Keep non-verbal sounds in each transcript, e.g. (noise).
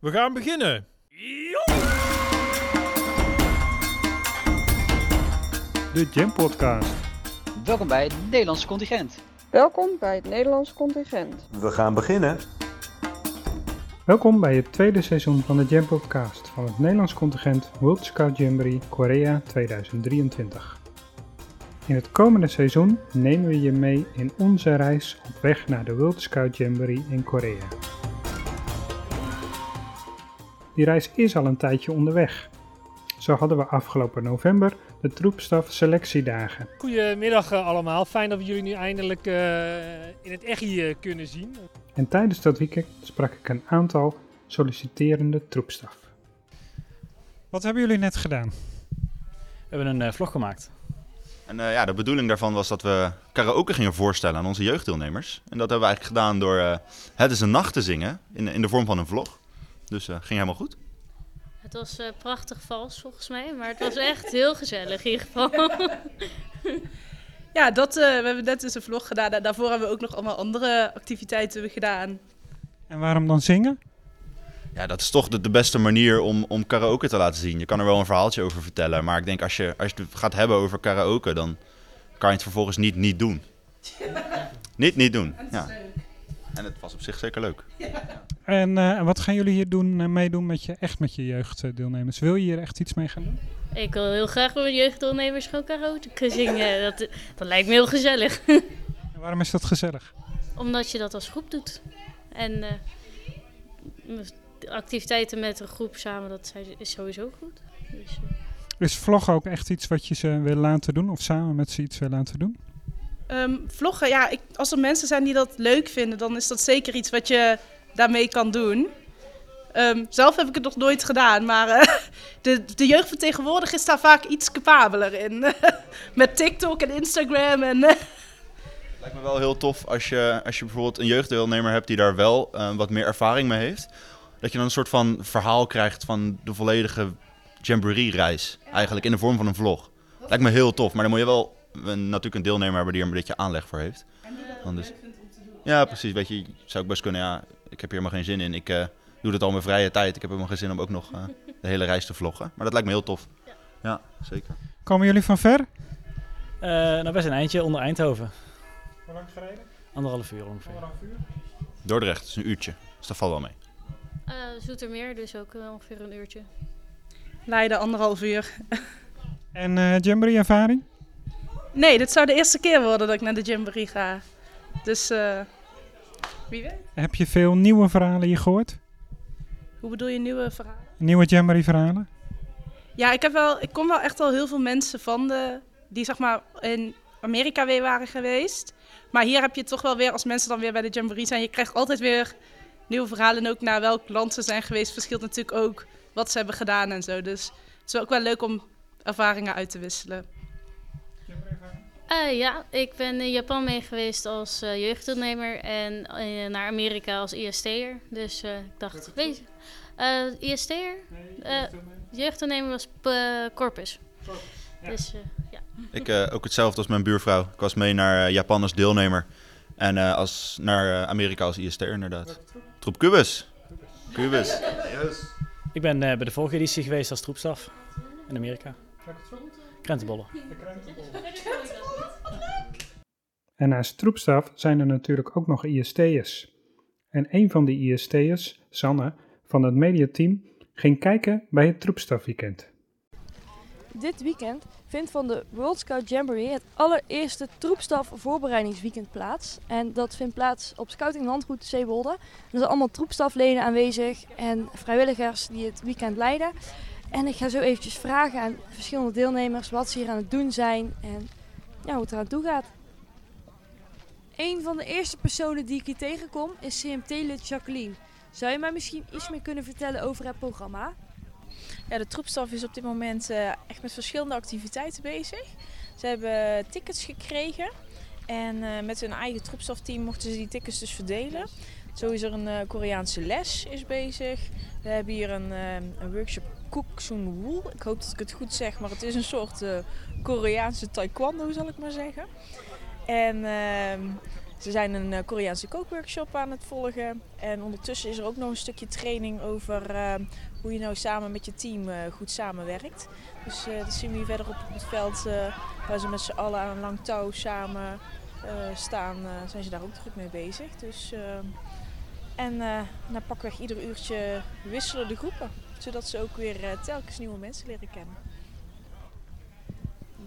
We gaan beginnen. De Jam Podcast. Welkom bij het Nederlandse contingent. Welkom bij het Nederlands contingent. We gaan beginnen. Welkom bij het tweede seizoen van de Jam Podcast van het Nederlands contingent World Scout Jamboree Korea 2023. In het komende seizoen nemen we je mee in onze reis op weg naar de World Scout Jamboree in Korea. Die reis is al een tijdje onderweg. Zo hadden we afgelopen november de troepstaf selectiedagen. Goedemiddag eh, allemaal. Fijn dat we jullie nu eindelijk eh, in het echt hier kunnen zien. En tijdens dat weekend sprak ik een aantal solliciterende troepstaf. Wat hebben jullie net gedaan? We hebben een eh, vlog gemaakt. En eh, ja, de bedoeling daarvan was dat we karaoke gingen voorstellen aan onze jeugddeelnemers. En dat hebben we eigenlijk gedaan door eh, Het is een nacht te zingen in, in de vorm van een vlog. Dus eh ging helemaal goed. Het was eh, prachtig vals volgens mij, maar het was echt heel gezellig in ieder geval. (laughs) Ja, dat, eh, we hebben net dus een vlog gedaan. En daarvoor hebben we ook nog allemaal andere activiteiten gedaan. En waarom dan zingen? Ja, dat is toch de, de beste manier om, om karaoke te laten zien. Je kan er wel een verhaaltje over vertellen. Maar ik denk als je, als je het gaat hebben over karaoke, dan kan je het vervolgens niet niet doen. (laughs) Niet niet doen. Ja. En het was op zich zeker leuk. En eh, wat gaan jullie hier doen, eh, meedoen met je, echt met je jeugddeelnemers? Wil je hier echt iets mee gaan doen? Ik wil heel graag met mijn jeugddeelnemers gewoon karaoke zingen. (laughs) Dat, dat lijkt me heel gezellig. (laughs) En waarom is dat gezellig? Omdat je dat als groep doet. En eh, activiteiten met een groep samen, dat is sowieso goed. Dus, Is vloggen ook echt iets wat je ze wil laten doen? Of samen met ze iets wil laten doen? Ehm, vloggen, ja, ik, als er mensen zijn die dat leuk vinden, dan is dat zeker iets wat je daarmee kan doen. Ehm, zelf heb ik het nog nooit gedaan, maar eh, (laughs) de, de jeugd van tegenwoordig is daar vaak iets capabeler in. (laughs) Met TikTok en Instagram en... eh, Lijkt me wel heel tof als je, als je bijvoorbeeld een jeugddeelnemer hebt die daar wel eh, wat meer ervaring mee heeft. Dat je dan een soort van verhaal krijgt van de volledige Jamboree-reis. Eigenlijk in de vorm van een vlog. Lijkt me heel tof, maar dan moet je wel een, natuurlijk een deelnemer hebben die er een beetje aanleg voor heeft. Dan dus, ja, precies. Weet je, zou ik best kunnen, ja, ik heb hier helemaal geen zin in. Ik eh, doe dit al mijn vrije tijd. Ik heb helemaal geen zin om ook nog eh, de hele reis te vloggen. Maar dat lijkt me heel tof. Ja, zeker. Komen jullie van ver? Eh, nou, best een eindje onder Eindhoven. Hoe lang gereden? Anderhalf uur ongeveer. Dordrecht, is een uurtje. Dus dat valt wel mee. eh, Zoetermeer, dus ook ongeveer een uurtje. Leiden, anderhalf uur. (laughs) En eh Jamboree ervaring? Nee, dit zou de eerste keer worden dat ik naar de Jamboree ga. Dus, eh, wie weet. Heb je veel nieuwe verhalen hier gehoord? Hoe bedoel je nieuwe verhalen? Nieuwe Jamboree verhalen? Ja, ik, heb wel, ik kom wel echt al heel veel mensen van de, die zeg maar in Amerika weer waren geweest. Maar hier heb je toch wel weer, als mensen dan weer bij de Jamboree zijn, je krijgt altijd weer nieuwe verhalen. En ook naar welk land ze zijn geweest, verschilt natuurlijk ook wat ze hebben gedaan en zo. Dus het is ook wel leuk om ervaringen uit te wisselen. Eh, ja, ik ben in Japan mee geweest als eh, jeugddeelnemer en eh, naar Amerika als IST'er. Dus eh, ik dacht, weet je, eh, IST'er? Eh, jeugddeelnemer was eh, Corpus. Dus eh, ja. Ik eh, ook hetzelfde als mijn buurvrouw. Ik was mee naar Japan als deelnemer. En eh, als, naar Amerika als IST'er inderdaad. Troep Cubus. Cubus. Ik ben eh, bij de vorige editie geweest als troepstaf in Amerika. Krentenbollen. En naast troepstaf zijn er natuurlijk ook nog IST'ers. En een van die IST'ers, Sanne, van het mediateam, ging kijken bij het troepstafweekend. Dit weekend vindt van de World Scout Jamboree het allereerste troepstaf voorbereidingsweekend plaats. En dat vindt plaats op Scouting Landgoed Zeewolde. Er zijn allemaal troepstafleden aanwezig en vrijwilligers die het weekend leiden. En ik ga zo eventjes vragen aan verschillende deelnemers wat ze hier aan het doen zijn en ja, hoe het eraan toe gaat. Een van de eerste personen die ik hier tegenkom is CMT-lid Jacqueline. Zou je mij misschien iets meer kunnen vertellen over het programma? Ja, de troepstaf is op dit moment eh, echt met verschillende activiteiten bezig. Ze hebben tickets gekregen en eh, met hun eigen troepstafteam mochten ze die tickets dus verdelen. Zo is er een eh, Koreaanse les is bezig. We hebben hier een, een workshop Kook Soon Wool. Ik hoop dat ik het goed zeg, maar het is een soort Koreaanse taekwondo zal ik maar zeggen. En ehm, Ze zijn een uh, Koreaanse kookworkshop aan het volgen. En ondertussen is er ook nog een stukje training over uh, hoe je nou samen met je team uh, goed samenwerkt. Dus dat zien we hier verderop op het veld, waar ze met z'n allen aan een lang touw samen staan, zijn ze daar ook druk mee bezig. Dus, en na pakweg ieder uurtje wisselen de groepen, zodat ze ook weer telkens nieuwe mensen leren kennen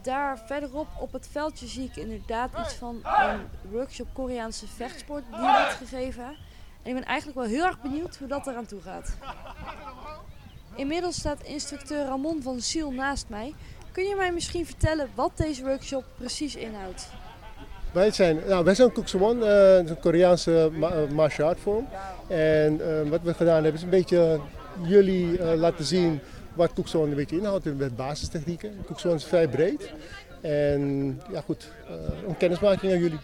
daar verderop op het veldje zie ik inderdaad iets van een workshop Koreaanse vechtsport die wordt gegeven. En ik ben eigenlijk wel heel erg benieuwd hoe dat eraan toe gaat. Inmiddels staat instructeur Ramon van Siel naast mij. Kun je mij misschien vertellen wat deze workshop precies inhoudt? Wij zijn, nou, wij zijn Kuksuwon, uh, een Koreaanse ma martial art vorm. En uh, wat we gedaan hebben is een beetje jullie laten zien wat Koekzoon een beetje inhoudt met basistechnieken. Koekzoon is vrij breed. En ja goed, een kennismaking aan jullie.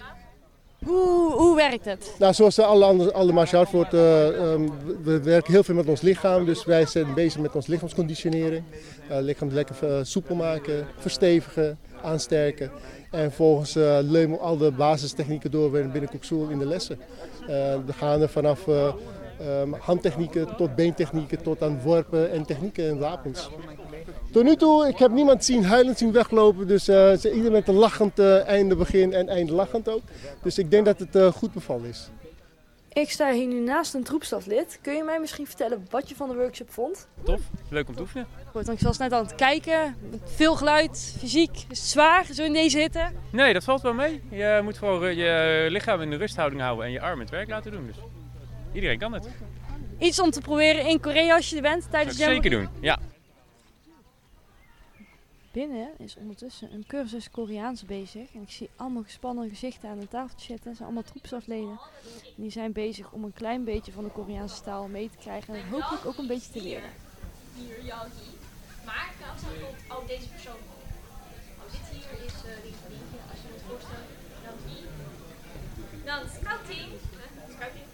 Hoe, hoe werkt het? Nou, zoals alle, andere, alle martial arts wordt, uh, um, we werken heel veel met ons lichaam. Dus wij zijn bezig met ons lichaamsconditionering. Uh, lichaam lekker soepel maken, verstevigen, aansterken. En volgens uh, leunen we al de basistechnieken door binnen Koekzoel in de lessen. we gaan er vanaf Um, handtechnieken tot beentechnieken tot aan worpen en technieken en wapens. Tot nu toe, ik heb niemand zien huilend zien weglopen. Dus uh, ieder met een lachend uh, einde begin en einde lachend ook. Dus ik denk dat het uh, goed bevallen is. Ik sta hier nu naast een troepstaflid. Kun je mij misschien vertellen wat je van de workshop vond? Tof, leuk om te oefenen. Goed, ik was net aan het kijken. Veel geluid, fysiek. Is het zwaar zo in deze hitte? Nee, dat valt wel mee. Je moet gewoon je lichaam in de rusthouding houden en je arm het werk laten doen. Dus iedereen kan het. Iets om te proberen in Korea als je er bent tijdens Jamboree? Zeker doen, ja. Binnen is ondertussen een cursus Koreaans bezig. En ik zie allemaal gespannen gezichten aan de tafel zitten. Het zijn allemaal troepsafleden. En die zijn bezig om een klein beetje van de Koreaanse taal mee te krijgen. En hopelijk ook een beetje te leren. Hier, Yagi. Maar nou komt ook deze persoon. Oh, dit hier is uh, die, als je het voorstelt. Dan die. Dan scouting. Scouting.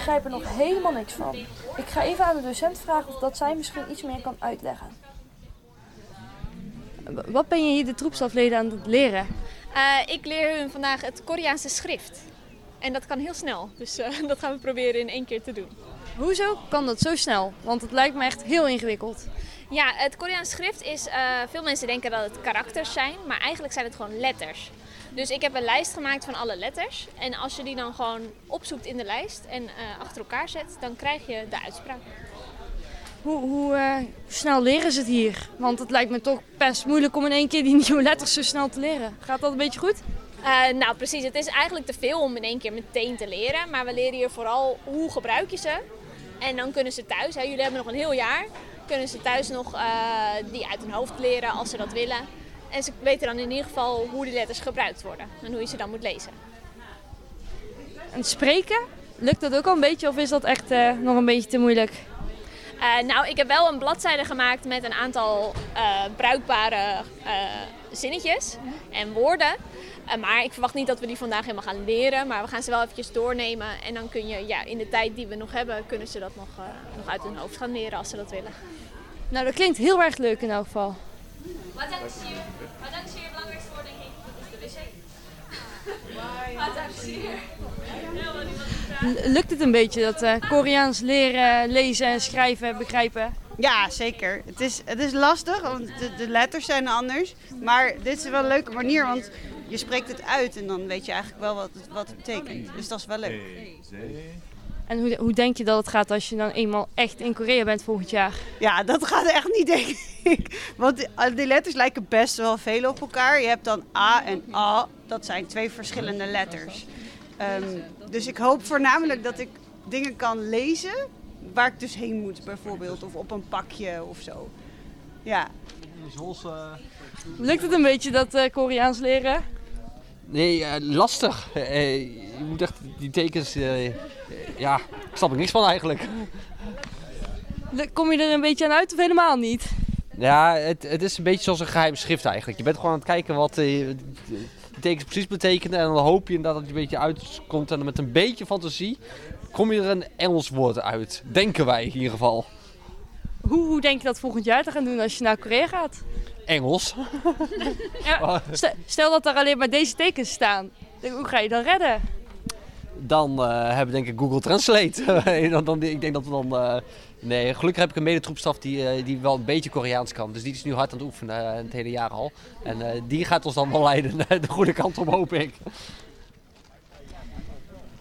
Begrijp er nog helemaal niks van. Ik ga even aan de docent vragen of dat zij misschien iets meer kan uitleggen. Wat ben je hier de troepstafleden aan het leren? Uh, ik leer hun vandaag het Koreaanse schrift. En dat kan heel snel. Dus uh, (laughs) dat gaan we proberen in één keer te doen. Hoezo kan dat zo snel? Want het lijkt me echt heel ingewikkeld. Ja, het Koreaans schrift is. Uh, veel mensen denken dat het karakters zijn, maar eigenlijk zijn het gewoon letters. Dus ik heb een lijst gemaakt van alle letters. En als je die dan gewoon opzoekt in de lijst en uh, achter elkaar zet, dan krijg je de uitspraak. Hoe, hoe uh, snel leren ze het hier? Want het lijkt me toch best moeilijk om in één keer die (laughs) nieuwe letters zo snel te leren. Gaat dat een beetje goed? Uh, nou, precies. Het is eigenlijk te veel om in één keer meteen te leren. Maar we leren hier vooral hoe gebruik je ze. En dan kunnen ze thuis, hè, jullie hebben nog een heel jaar, kunnen ze thuis nog uh, die uit hun hoofd leren als ze dat willen. En ze weten dan in ieder geval hoe die letters gebruikt worden en hoe je ze dan moet lezen. En spreken, lukt dat ook al een beetje of is dat echt uh, nog een beetje te moeilijk? Uh, nou, ik heb wel een bladzijde gemaakt met een aantal bruikbare zinnetjes en woorden. Uh, maar ik verwacht niet dat we die vandaag helemaal gaan leren. Maar we gaan ze wel eventjes doornemen. En dan kun je ja, in de tijd die we nog hebben, kunnen ze dat nog, uh, nog uit hun hoofd gaan leren als ze dat willen. Nou, dat klinkt heel erg leuk in elk geval. Wat is je, wat is je belangrijkste woord, denk ik? Dat is de wc. Wat is hier? Lukt het een beetje dat uh, Koreaans leren, lezen en schrijven begrijpen? Ja, zeker. Het is, het is lastig, want de, de letters zijn anders. Maar dit is wel een leuke manier, want je spreekt het uit en dan weet je eigenlijk wel wat het, wat het betekent. Dus dat is wel leuk. En hoe, hoe denk je dat het gaat als je dan eenmaal echt in Korea bent volgend jaar? Ja, dat gaat echt niet, denk ik. Want die, die letters lijken best wel veel op elkaar. Je hebt dan A en A. Dat zijn twee verschillende letters. Um, dus ik hoop voornamelijk dat ik dingen kan lezen waar ik dus heen moet, bijvoorbeeld. Of op een pakje of zo. Ja. Lukt het een beetje dat uh, Koreaans leren? Nee, uh, lastig. Uh, je moet echt die tekens. Uh, ja, ik snap er niks van eigenlijk. Kom je er een beetje aan uit of helemaal niet? Ja, het, het is een beetje zoals een geheim schrift eigenlijk. Je bent gewoon aan het kijken wat de tekens precies betekenen. En dan hoop je dat het een beetje uitkomt. En met een beetje fantasie kom je er een Engels woord uit. Denken wij in ieder geval. Hoe, hoe denk je dat volgend jaar te gaan doen als je naar Korea gaat? Engels. (laughs) Ja, stel, stel dat er alleen maar deze tekens staan. Hoe ga je dan redden? Dan eh, hebben we denk ik Google Translate. (laughs) dan, dan, ik denk dat we dan... eh, nee, gelukkig heb ik een medetroepstaf die, eh, die wel een beetje Koreaans kan. Dus die is nu hard aan het oefenen, het hele jaar al. En eh, die gaat ons dan wel leiden naar (laughs) de goede kant op, hoop ik.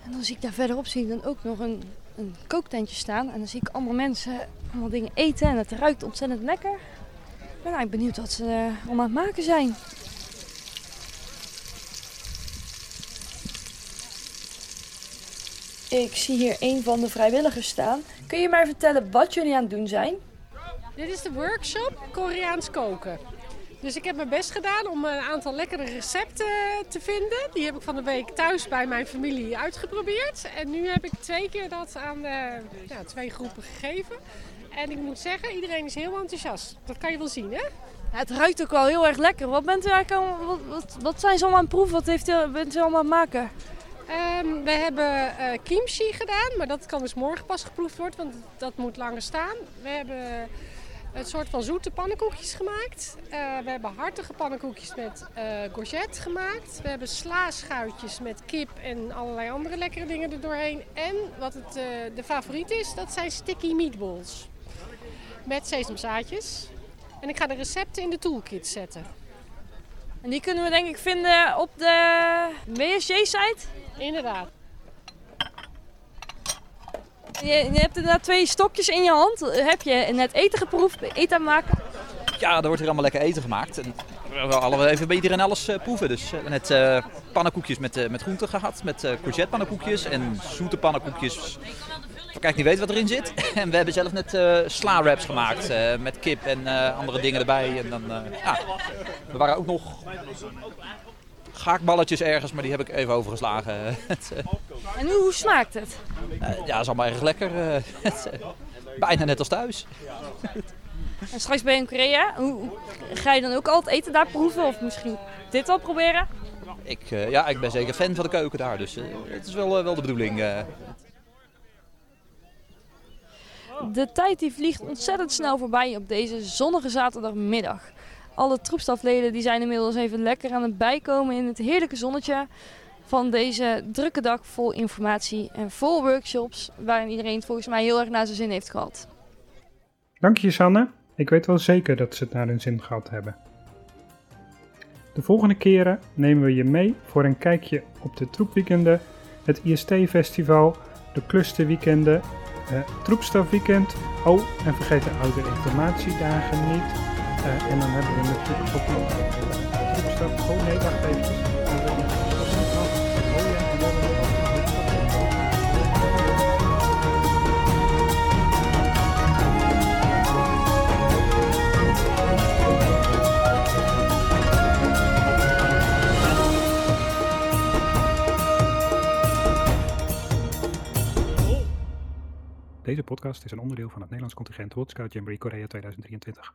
En dan zie ik daar verderop zie ik dan ook nog een, een kooktentje staan. En dan zie ik allemaal mensen allemaal dingen eten. En het ruikt ontzettend lekker. Ik ben eigenlijk benieuwd wat ze eh, allemaal aan het maken zijn. Ik zie hier een van de vrijwilligers staan. Kun je mij vertellen wat jullie aan het doen zijn? Dit is de workshop Koreaans koken. Dus ik heb mijn best gedaan om een aantal lekkere recepten te vinden. Die heb ik van de week thuis bij mijn familie uitgeprobeerd. En nu heb ik twee keer dat aan de, ja, twee groepen gegeven. En ik moet zeggen, iedereen is heel enthousiast. Dat kan je wel zien, hè? Het ruikt ook wel heel erg lekker. Wat, bent u eigenlijk allemaal, wat, wat, wat zijn ze allemaal aan het proeven? Wat heeft u, bent u allemaal aan het maken? Ehm, we hebben eh, kimchi gedaan, maar dat kan dus morgen pas geproefd worden, want dat moet langer staan. We hebben een soort van zoete pannenkoekjes gemaakt. Eh, we hebben hartige pannenkoekjes met courgette gemaakt. We hebben slaaschuitjes met kip en allerlei andere lekkere dingen er doorheen. En wat het, de favoriet is, dat zijn sticky meatballs. Met sesamzaadjes. En ik ga de recepten in de toolkit zetten. En die kunnen we denk ik vinden op de WSJ-site? Inderdaad. Je, je hebt inderdaad twee stokjes in je hand. Heb je net eten geproefd? Eten aan maken? Ja, er wordt hier allemaal lekker eten gemaakt. En we hadden even bij iedereen alles eh, proeven. Dus we hebben net eh, pannenkoekjes met, eh, met groenten gehad. Met eh courgette pannenkoekjes en zoete pannenkoekjes. Voor kijk niet weet wat erin zit. (laughs) En we hebben zelf net eh sla wraps gemaakt. eh, met kip en eh, andere dingen erbij. En dan, ja. Er waren ook nog gaakballetjes ergens, maar die heb ik even overgeslagen. (laughs) Het, En hoe, hoe smaakt het? ja, is allemaal erg lekker. (laughs) het, bijna net als thuis. En straks ben je in Korea. Hoe, ga je dan ook al het eten daar proeven? Of misschien dit al proberen? Ik, ja, ik ben zeker fan van de keuken daar, dus het is wel, wel de bedoeling. De tijd die vliegt ontzettend snel voorbij op deze zonnige zaterdagmiddag. Alle troepstafleden die zijn inmiddels even lekker aan het bijkomen in het heerlijke zonnetje van deze drukke dag vol informatie en vol workshops waarin iedereen het volgens mij heel erg naar zijn zin heeft gehad. Dank je, Sanne. Ik weet wel zeker dat ze het naar hun zin gehad hebben. De volgende keren nemen we je mee voor een kijkje op de troepweekenden, het IST-festival, de clusterweekenden, eh troepstafweekend. Oh, en vergeet de oude informatiedagen niet. Eh, en dan hebben we natuurlijk ook nog eh, troepstaf. Oh nee, wacht even. Podcast is een onderdeel van het Nederlands contingent World Scout Jamboree Korea 2023.